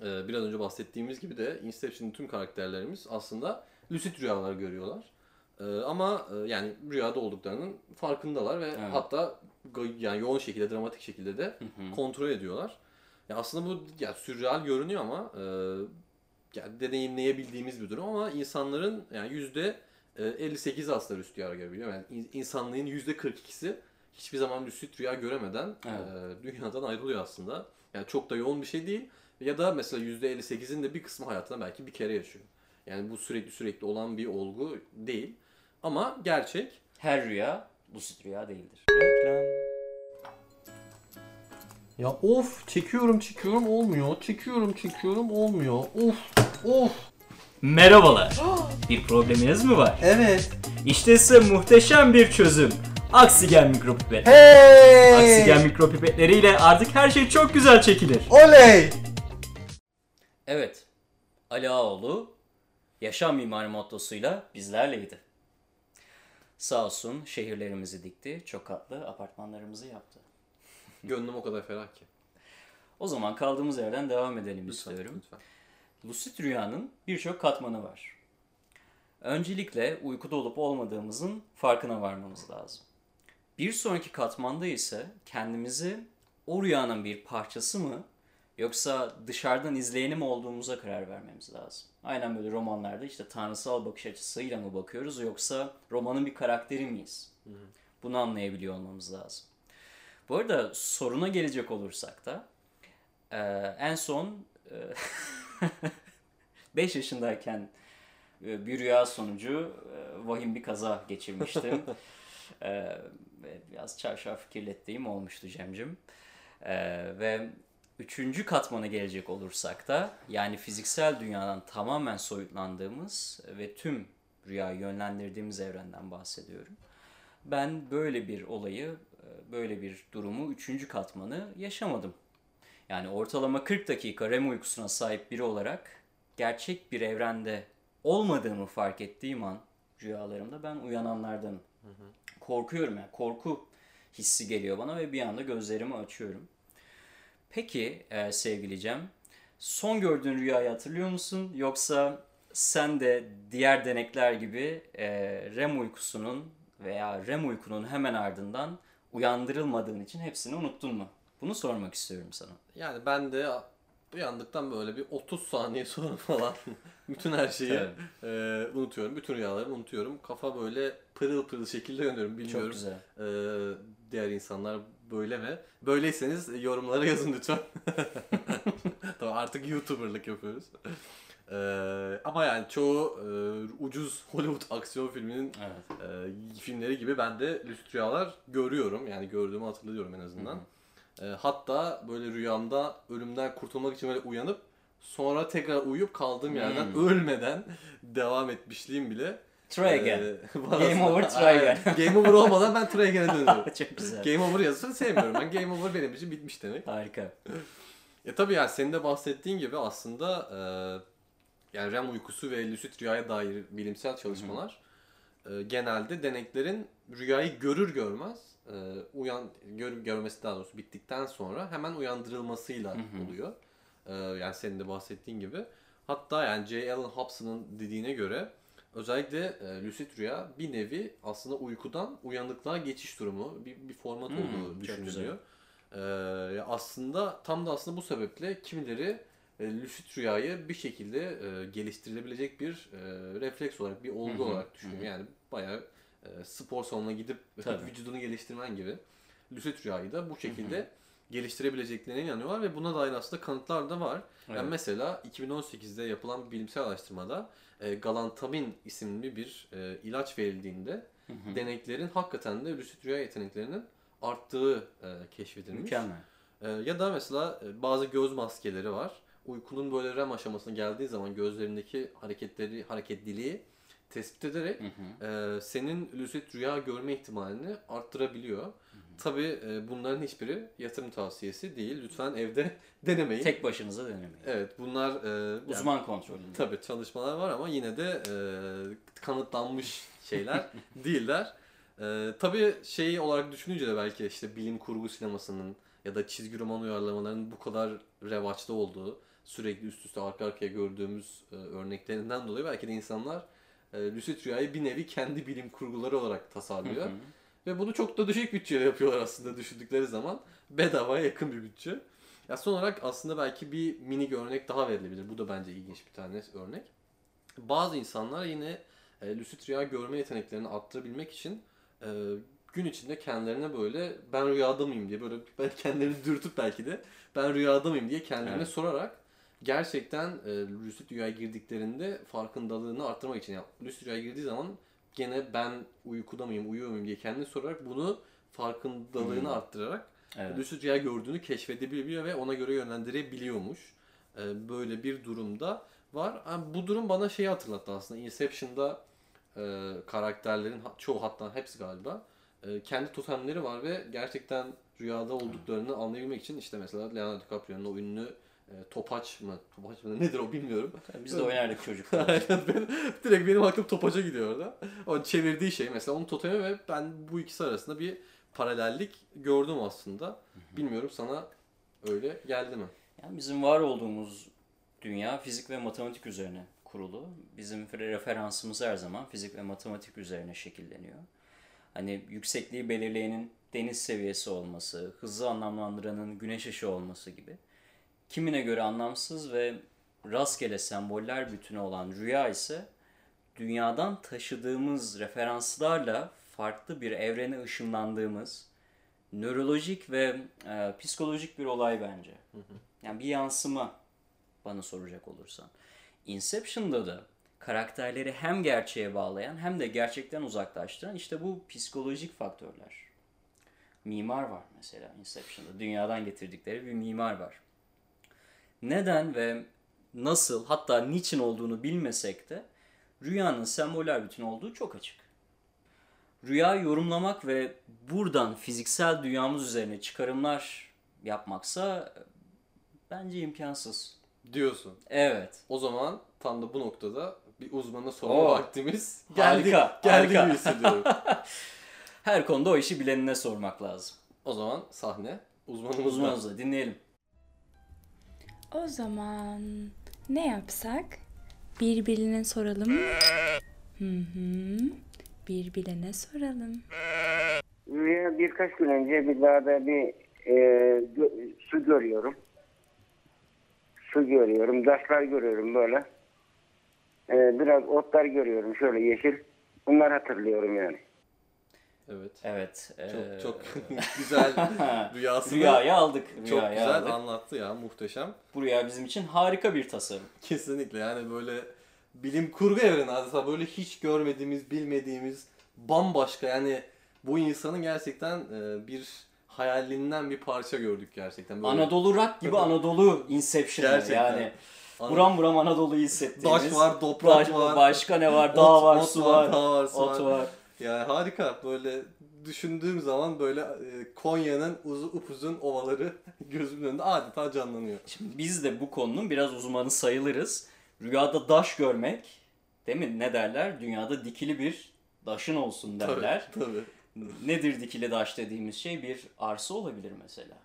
e, biraz önce bahsettiğimiz gibi de Inception'ın tüm karakterlerimiz aslında lucid rüyalar görüyorlar. E, ama e, yani rüyada olduklarının farkındalar ve Evet. hatta yani yoğun şekilde, dramatik şekilde de kontrol ediyorlar. Ya aslında bu ya sürreal görünüyor ama e, yani deneyimleyebildiğimiz bir durum ama insanların yani yüzde e, 58 aslında lucid rüya görebiliyor. Yani in- insanlığın yüzde 42'si hiçbir zaman lucid rüya göremeden Evet. e, dünyadan ayrılıyor aslında. Yani çok da yoğun bir şey değil. Ya da mesela yüzde 58'in de bir kısmı hayatında belki bir kere yaşıyor. Yani bu sürekli sürekli olan bir olgu değil. Ama gerçek. Her rüya lucid rüya değildir. Reklam. Ya of çekiyorum çekiyorum olmuyor. Çekiyorum çekiyorum olmuyor. Of of. Merhabalar. Bir probleminiz mi var? Evet. İşte size muhteşem bir çözüm. Aksigen mikropipet. Hey! Aksigen mikropipetleriyle artık her şey çok güzel çekilir. Oley! Evet. Ali Ağoğlu yaşam mimarı mottosuyla bizlerleydi. Sağ olsun şehirlerimizi dikti, çok katlı apartmanlarımızı yaptı. Gönlüm o kadar ferah ki. O zaman kaldığımız yerden devam edelim Lütfen, istiyorum. lütfen. Lucid rüyanın birçok katmanı var. Öncelikle uykuda olup olmadığımızın farkına varmamız lazım. Bir sonraki katmanda ise kendimizi o rüyanın bir parçası mı yoksa dışarıdan izleyeni mi olduğumuza karar vermemiz lazım. Aynen böyle romanlarda işte tanrısal bakış açısıyla mı bakıyoruz yoksa romanın bir karakteri miyiz? Bunu anlayabiliyor olmamız lazım. Bu arada soruna gelecek olursak da e, en son 5 yaşındayken e, bir rüya sonucu e, vahim bir kaza geçirmiştim. E, biraz çarşaf kirlettiğim olmuştu Cem'cim. E, ve üçüncü katmana gelecek olursak da yani fiziksel dünyadan tamamen soyutlandığımız ve tüm rüyayı yönlendirdiğimiz evrenden bahsediyorum. Ben böyle bir olayı, e, böyle bir durumu, üçüncü katmanı yaşamadım. Yani ortalama 40 dakika REM uykusuna sahip biri olarak gerçek bir evrende olmadığımı fark ettiğim an rüyalarımda ben uyananlardanım. Korkuyorum yani korku hissi geliyor bana ve bir anda gözlerimi açıyorum. Peki e, sevgili Cem, son gördüğün rüyayı hatırlıyor musun? Yoksa sen de diğer denekler gibi e, REM uykusunun veya REM uykunun hemen ardından uyandırılmadığın için hepsini unuttun mu? Bunu sormak istiyorum sana. Yani ben de uyandıktan böyle bir 30 saniye sonra falan bütün her şeyi e, unutuyorum. Bütün rüyalarımı unutuyorum. Kafa böyle pırıl pırıl şekilde uyanıyorum. Bilmiyorum. Çok güzel. e, diğer insanlar böyle mi? Böyleyseniz yorumlara yazın lütfen. tamam artık YouTuber'lık yapıyoruz. E, ama yani çoğu e, ucuz Hollywood aksiyon filminin Evet. e, filmleri gibi ben de lucid rüyalar görüyorum. Yani gördüğümü hatırlıyorum en azından. E, hatta böyle rüyamda ölümden kurtulmak için böyle uyanıp sonra tekrar uyuyup kaldığım yerden Hmm. ölmeden devam etmişliğim bile. Try again. e, Game over, try again. Game over olmadan ben try again'e dönüyorum. Çok güzel. Game over yazısını sevmiyorum. Ben game over benim için bitmiş demek. Harika. E tabii yani senin de bahsettiğin gibi aslında e, yani REM uykusu ve lucid rüyaya dair bilimsel çalışmalar e, genelde deneklerin rüyayı görür görmez e, uyan gör, görmesi daha doğrusu bittikten sonra hemen uyandırılmasıyla oluyor. E, yani senin de bahsettiğin gibi. Hatta yani J. Allen Hobson'ın dediğine göre özellikle e, lucid rüya bir nevi aslında uykudan uyanıklığa geçiş durumu bir, bir format Hmm, olduğu düşünülüyor. Ee, aslında tam da aslında bu sebeple kimileri e, lucid rüyayı bir şekilde e, geliştirilebilecek bir e, refleks olarak, bir olgu olarak düşünüyor. Yani bayağı e, spor salonuna gidip Tabii. vücudunu geliştirmen gibi lucid rüyayı da bu şekilde geliştirebileceklerine inanıyorlar ve buna dair aslında kanıtlar da var. Yani Evet. mesela 2018'de yapılan bilimsel araştırmada e, galantamin isimli bir e, ilaç verildiğinde deneklerin hakikaten de lucid rüya yeteneklerinin arttığı e, keşfedilmiş. Mükemmel. E, ya da mesela e, bazı göz maskeleri var. Uykunun böyle REM aşamasına geldiği zaman gözlerindeki hareketleri, hareketliliği tespit ederek e, senin lucid rüya görme ihtimalini arttırabiliyor. Tabi bunların hiçbiri yatırım tavsiyesi değil. Lütfen evde denemeyin. Tek başınıza denemeyin. Evet bunlar e, yani- Uzman kontrolünde. Tabii çalışmalar var ama yine de e, kanıtlanmış şeyler değiller. Ee, tabii şey olarak düşününce de belki işte bilim kurgu sinemasının ya da çizgi roman uyarlamalarının bu kadar revaçta olduğu, sürekli üst üste arka arkaya gördüğümüz e, örneklerinden dolayı belki de insanlar e, lucid rüyayı bir nevi kendi bilim kurguları olarak tasarlıyor. Ve bunu çok da düşük bütçeyle yapıyorlar aslında düşündükleri zaman. Bedavaya yakın bir bütçe. Ya son olarak aslında belki bir minik örnek daha verilebilir. Bu da bence ilginç bir tane örnek. Bazı insanlar yine e, lucid rüya görme yeteneklerini arttırabilmek için e, gün içinde kendilerine böyle ben rüyada mıyım diye böyle ben kendilerini dürtüp belki de ben rüyada mıyım diye kendilerine Evet. sorarak gerçekten e, lucid rüyaya girdiklerinde farkındalığını arttırmak için yani lucid rüyaya girdiği zaman gene ben uykuda mıyım, uyuyor muyum diye kendine sorarak bunu farkındalığını Hmm. arttırarak Evet. lucid rüya gördüğünü keşfedebiliyor ve ona göre yönlendirebiliyormuş. Ee, böyle bir durumda var. Ha, bu durum bana şeyi hatırlattı aslında. Inception'da e, karakterlerin çoğu hatta hepsi galiba e, kendi totemleri var ve gerçekten rüyada olduklarını anlayabilmek için işte mesela Leonardo DiCaprio'nun o ünlü e, topaç mı? Topaç mı? Nedir o bilmiyorum. Biz de oynardık çocuklar. Ben, direkt benim aklım topaca gidiyor orada. O çevirdiği şey mesela onun totemi ve ben bu ikisi arasında bir paralellik gördüm aslında. Bilmiyorum sana öyle geldi mi? Yani bizim var olduğumuz dünya fizik ve matematik üzerine kurulu. Bizim referansımız her zaman fizik ve matematik üzerine şekilleniyor. Hani yüksekliği belirleyenin deniz seviyesi olması, hızı anlamlandıranın güneş ışığı olması gibi. Kimine göre anlamsız ve rastgele semboller bütünü olan rüya ise dünyadan taşıdığımız referanslarla farklı bir evrene ışınlandığımız nörolojik ve e, psikolojik bir olay bence. Yani bir yansıma bana soracak olursan. Inception'da da karakterleri hem gerçeğe bağlayan hem de gerçekten uzaklaştıran işte bu psikolojik faktörler. Mimar var mesela Inception'da. Dünyadan getirdikleri bir mimar var. Neden ve nasıl hatta niçin olduğunu bilmesek de rüyanın semboller bütün olduğu çok açık. Rüya yorumlamak ve buradan fiziksel dünyamız üzerine çıkarımlar yapmaksa bence imkansız. Diyorsun. Evet. O zaman tam da bu noktada bir uzmana sorma Oo. vaktimiz geldi. Harika, geldi harika. gibi hissediyorum. Her konuda o işi bilenine sormak lazım. o zaman sahne uzmanımızda. Uzmanımızla dinleyelim. O zaman ne yapsak? Birbirine soralım. Birbirine soralım. Rüya birkaç gün önce bir dağda bir e, gö- su görüyorum. Su görüyorum, taşlar görüyorum böyle. E, biraz otlar görüyorum şöyle yeşil. Bunlar hatırlıyorum yani. Evet. Evet. Çok çok güzel rüyasını Rüyayı aldık. çok rüyayı güzel aldık. anlattı ya muhteşem. Bu rüya bizim için harika bir tasarım. Kesinlikle yani böyle bilim kurgu evreni adeta böyle hiç görmediğimiz, bilmediğimiz bambaşka yani bu insanın gerçekten bir hayalinden bir parça gördük gerçekten. Böyle Anadolu Rock gibi Anadolu Inception Gerçekten. yani. Ana- Buram buram Anadolu'yu hissettiğimiz. Taş var, toprak Baş- var. Başka ne var? Dağ ot- var, ot su var. var, su ot var. var. Yani harika böyle düşündüğüm zaman böyle e, Konya'nın uzu, upuzun ovaları gözümün önünde adeta canlanıyor. Şimdi biz de bu konunun biraz uzmanı sayılırız. Rüyada daş görmek, değil mi? Ne derler? Dünyada dikili bir daşın olsun derler. Tabii, tabii. Nedir dikili daş dediğimiz şey? Bir arsa olabilir mesela.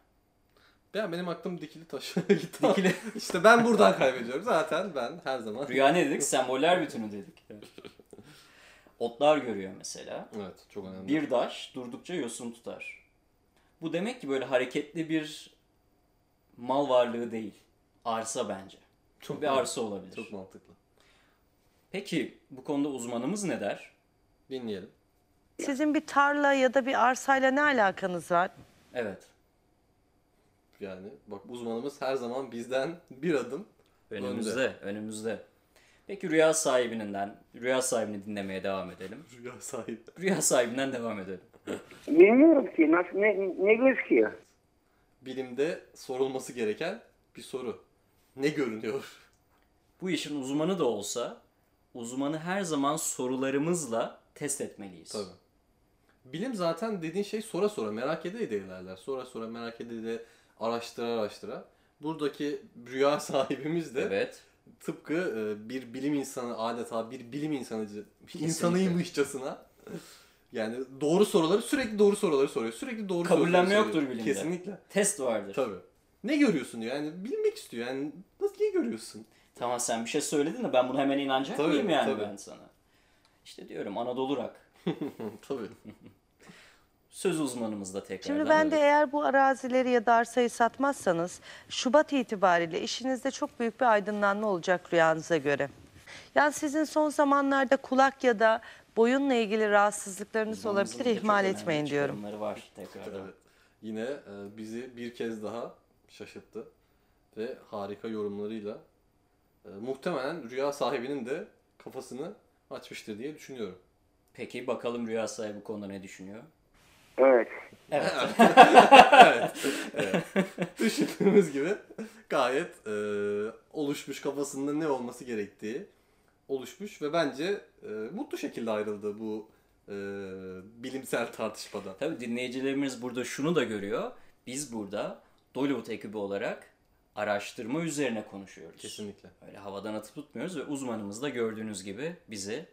Ben benim aklım dikili taş gitti. Dikili İşte ben buradan kaybediyorum. Zaten ben her zaman. rüya ne dedik? Semboller bütünü dedik. Otlar görüyor mesela. Evet, çok önemli. Bir daş durdukça yosun tutar. Bu demek ki böyle hareketli bir mal varlığı değil. Arsa bence. çok Bir arsa olabilir. Çok mantıklı. Peki bu konuda uzmanımız ne der? Dinleyelim. Sizin bir tarla ya da bir arsayla ne alakanız var? Evet. Yani bak uzmanımız her zaman bizden bir adım Önümüzde, önümüzde. Peki rüya sahibinden, rüya sahibini dinlemeye devam edelim. rüya sahibi. Rüya sahibinden devam edelim. Bilmiyorum ki nasıl ne, ne gözüküyor. Bilimde sorulması gereken bir soru. Ne görünüyor? Bu işin uzmanı da olsa, uzmanı her zaman sorularımızla test etmeliyiz. Tabii. Bilim zaten dediğin şey sora sora merak ede ede ilerler. Sonra sonra merak ede de araştıra araştıra. Buradaki rüya sahibimiz de Evet. Tıpkı e, bir bilim insanı adeta bir bilim insanıcı insanıymışçasına Yani doğru soruları sürekli doğru soruları soruyor. Sürekli doğru Kabullenme soruları yoktur soruyor. bilimde. Kesinlikle. Test vardır. Tabii. Ne görüyorsun diyor. Yani bilmek istiyor. Yani nasıl niye görüyorsun? Tamam sen bir şey söyledin de ben buna hemen inanacak Tabii, mıyım yani tabii. ben sana? İşte diyorum Anadolu Rak. Tabii. Söz uzmanımız da tekrar. Şimdi ben de eğer bu arazileri ya da arsayı satmazsanız Şubat itibariyle işinizde çok büyük bir aydınlanma olacak rüyanıza göre. Yani sizin son zamanlarda kulak ya da boyunla ilgili rahatsızlıklarınız olabilir ihmal etmeyin diyorum. var tekrardan. Evet. Yine e, bizi bir kez daha şaşırttı. Ve harika yorumlarıyla e, muhtemelen rüya sahibinin de kafasını açmıştır diye düşünüyorum. Peki bakalım rüya sahibi bu konuda ne düşünüyor? Evet. Evet. Düşündüğümüz gibi gayet e, oluşmuş kafasında ne olması gerektiği oluşmuş ve bence e, mutlu şekilde ayrıldı bu e, bilimsel tartışmada. Tabii dinleyicilerimiz burada şunu da görüyor. Biz burada Dollywood ekibi olarak araştırma üzerine konuşuyoruz. Kesinlikle. Öyle havadan atıp tutmuyoruz ve uzmanımız da gördüğünüz gibi bizi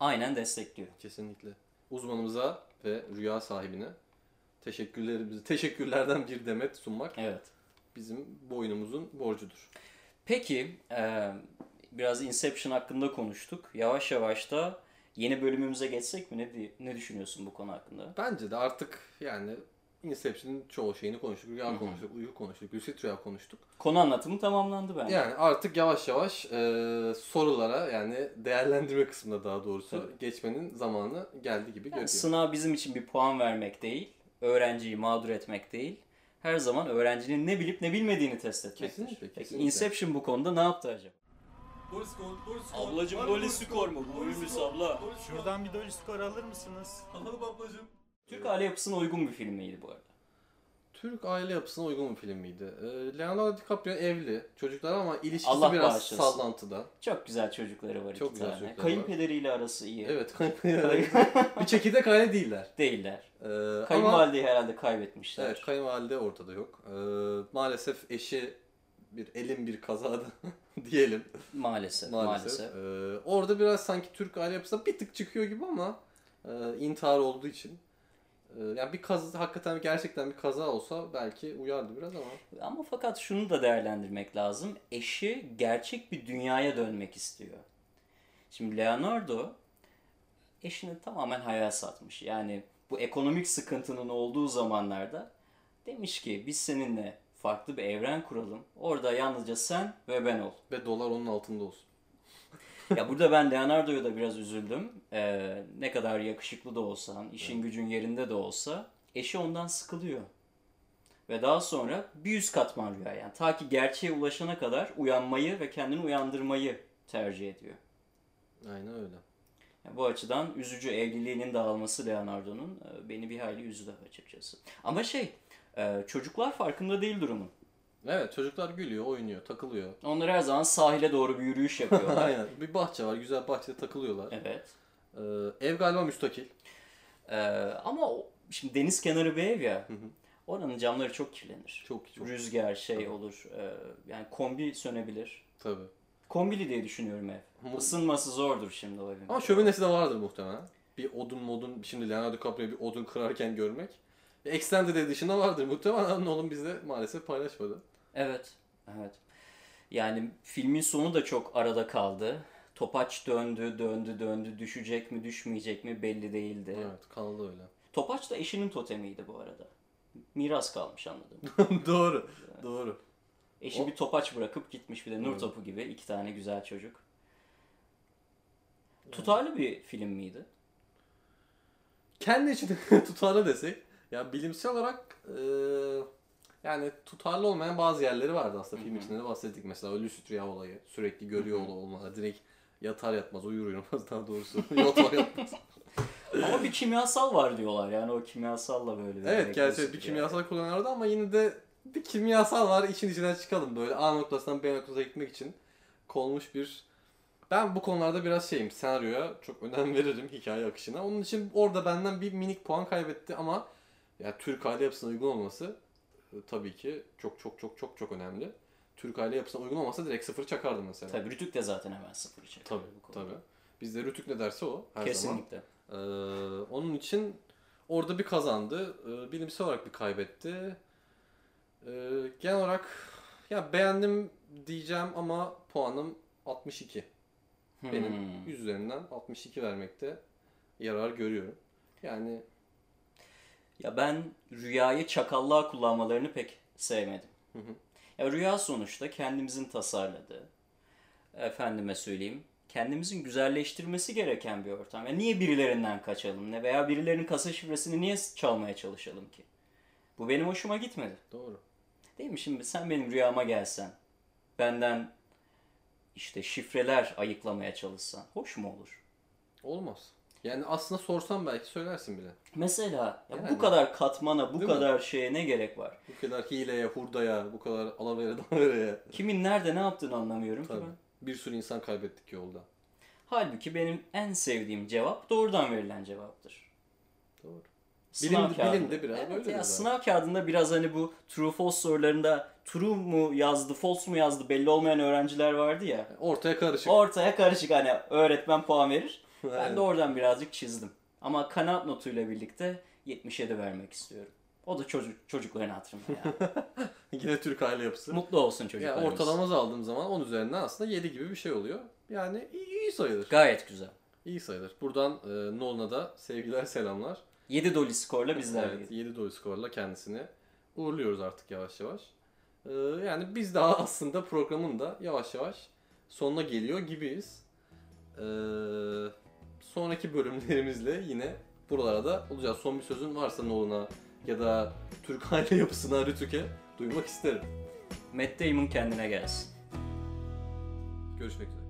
aynen destekliyor. Kesinlikle. Uzmanımıza ve rüya sahibine teşekkürlerimizi, teşekkürlerden bir demet sunmak Evet. bizim boynumuzun borcudur. Peki, e, biraz Inception hakkında konuştuk. Yavaş yavaş da yeni bölümümüze geçsek mi? Ne, ne düşünüyorsun bu konu hakkında? Bence de artık yani Inception'ın çoğu şeyini konuştuk. Rüya konuştuk, uyku konuştuk, lucid rüya konuştuk. Konu anlatımı tamamlandı bence. Yani artık yavaş yavaş e, sorulara yani değerlendirme kısmında daha doğrusu Tabii. geçmenin zamanı geldi gibi Yani görünüyor. sınav bizim için bir puan vermek değil, öğrenciyi mağdur etmek değil. Her zaman öğrencinin ne bilip ne bilmediğini test etmektir. Kesinlikle, Peki kesinlikle. Inception bu konuda ne yaptı acaba? Ablacım Dolly skor mu? Buyurmuş abla. Şuradan bir dolu skor alır mısınız? Türk aile yapısına uygun bir film miydi bu arada? Türk aile yapısına uygun bir film miydi? E, Leonardo DiCaprio evli, çocuklar ama ilişkisi Allah biraz bağışlasın. sallantıda. Çok güzel çocukları var Çok iki güzel tane. çocukları Kayınpederiyle arası iyi. Evet, bir çekirdek aile değiller. Değiller. E, ama Kayınvalideyi herhalde kaybetmişler. evet, kayınvalide ortada yok. E, maalesef eşi bir elin bir kazada diyelim. Maalesef. Maalesef. Maalesef. Ee, orada biraz sanki Türk aile yapısına bir tık çıkıyor gibi ama e, intihar olduğu için. E, yani bir kaza, hakikaten gerçekten bir kaza olsa belki uyardı biraz ama. Ama fakat şunu da değerlendirmek lazım. Eşi gerçek bir dünyaya dönmek istiyor. Şimdi Leonardo eşini tamamen hayal satmış. Yani bu ekonomik sıkıntının olduğu zamanlarda demiş ki biz seninle farklı bir evren kuralım. Orada yalnızca sen ve ben ol. Ve dolar onun altında olsun. Ya burada ben Leonardo'ya da biraz üzüldüm. Ee, ne kadar yakışıklı da olsan, işin gücün yerinde de olsa eşi ondan sıkılıyor. Ve daha sonra bir üst katman rüya yani. Ta ki gerçeğe ulaşana kadar uyanmayı ve kendini uyandırmayı tercih ediyor. Aynen öyle. Yani bu açıdan üzücü evliliğinin dağılması Leonardo'nun e, beni bir hayli üzdü açıkçası. Ama şey, e, çocuklar farkında değil durumun. Evet çocuklar gülüyor, oynuyor, takılıyor. Onlar her zaman sahile doğru bir yürüyüş yapıyorlar. Aynen. Bir bahçe var, güzel bahçede takılıyorlar. evet. Ee, ev galiba müstakil. Ee, ama o- şimdi deniz kenarı bir ev ya. Oranın camları çok kirlenir. Çok çok. Rüzgar şey olur. e, yani kombi sönebilir. Tabii. Kombili diye düşünüyorum ev. Isınması zordur şimdi o evin. Ama şöminesi de vardır muhtemelen. Bir odun modun, şimdi Leonardo DiCaprio'yu bir odun kırarken görmek. Extended Edition'da vardır muhtemelen. Nolan bizde maalesef paylaşmadı. Evet. Evet. Yani filmin sonu da çok arada kaldı. Topaç döndü, döndü, döndü. Düşecek mi, düşmeyecek mi belli değildi. Evet kaldı öyle. Topaç da eşinin totemiydi bu arada. Miras kalmış anladım. doğru. Doğru. Eşi O- bir topaç bırakıp gitmiş bir de nur Evet. topu gibi iki tane güzel çocuk. Tutarlı bir film miydi? Kendi içinde tutarlı desek. Ya bilimsel olarak e, yani tutarlı olmayan bazı yerleri vardı aslında film içinde de bahsettik. Mesela lucid rüya olayı. Sürekli görüyor olmalı. Direkt yatar yatmaz, uyur uyumaz daha doğrusu. yatar yatmaz. Ama bir kimyasal var diyorlar yani o kimyasalla böyle. bir evet gerçi bir kimyasal kullanıyordu ama yine de bir kimyasal var işin içinden çıkalım böyle A noktasından B noktasına gitmek için konmuş bir ben bu konularda biraz şeyim senaryoya çok önem veririm hikaye akışına. Onun için orada benden bir minik puan kaybetti ama ya Türk aile yapısına uygun olması tabii ki çok çok çok çok çok önemli. Türk aile yapısına uygun olmasa direkt sıfır çakardım mesela. Tabii Rütük de zaten hemen sıfır çekiyor Tabii bu konuda. tabii. Bizde Rütük ne derse o her zaman. Kesinlikle. Ee, onun için orada bir kazandı. Ee, bilimsel olarak bir kaybetti. Ee, genel olarak ya beğendim diyeceğim ama puanım 62. Benim Hmm. 100 üzerinden 62 vermekte yarar görüyorum. Yani Ya ben rüyayı çakallığa kullanmalarını pek sevmedim. Hı hı. Ya rüya sonuçta kendimizin tasarladığı, efendime söyleyeyim, kendimizin güzelleştirmesi gereken bir ortam. Ya niye birilerinden kaçalım ne veya birilerinin kasa şifresini niye çalmaya çalışalım ki? Bu benim hoşuma gitmedi. doğru. Değil mi? Şimdi sen benim rüyama gelsen, benden işte şifreler ayıklamaya çalışsan, hoş mu olur? Olmaz. Yani aslında sorsam belki söylersin bile. Mesela ya Yani. bu kadar katmana, bu Değil mi? kadar şeye ne gerek var? Bu kadar hileye, hurdaya, bu kadar alavere dalavere. Kimin nerede ne yaptığını anlamıyorum ki Tabii. ben. Bir sürü insan kaybettik yolda. Halbuki benim en sevdiğim cevap doğrudan verilen cevaptır. Doğru. Sınav Bilim- kağıdında- bilim de biraz evet öyledir ya, sınav kağıdında biraz hani bu true false sorularında true mu yazdı, false mu yazdı belli olmayan öğrenciler vardı ya. Ortaya karışık. Ortaya karışık hani öğretmen puan verir. Ben de oradan birazcık çizdim. Ama kanaat notuyla birlikte 77 vermek istiyorum. O da çocuk çocukların hatırına ya. Yine Türk aile yapısı. Mutlu olsun yani çocuklarımız. ortalama aldığım zaman 10 üzerinden aslında 7 gibi bir şey oluyor. Yani iyi, iyi sayılır. Gayet güzel. İyi sayılır. Buradan e, Nolan'a da sevgiler selamlar. 7 doli skorla bizler Evet, 7 dolar skorla kendisini uğurluyoruz artık yavaş yavaş. Ee, yani biz daha aslında programın da yavaş yavaş sonuna geliyor gibiyiz. Ee, sonraki bölümlerimizle yine buralarda olacağız. Son bir sözün varsa Nolan'a ya da Türk aile yapısına Rütük'e duymak isterim. Matt Damon kendine gelsin. Görüşmek üzere.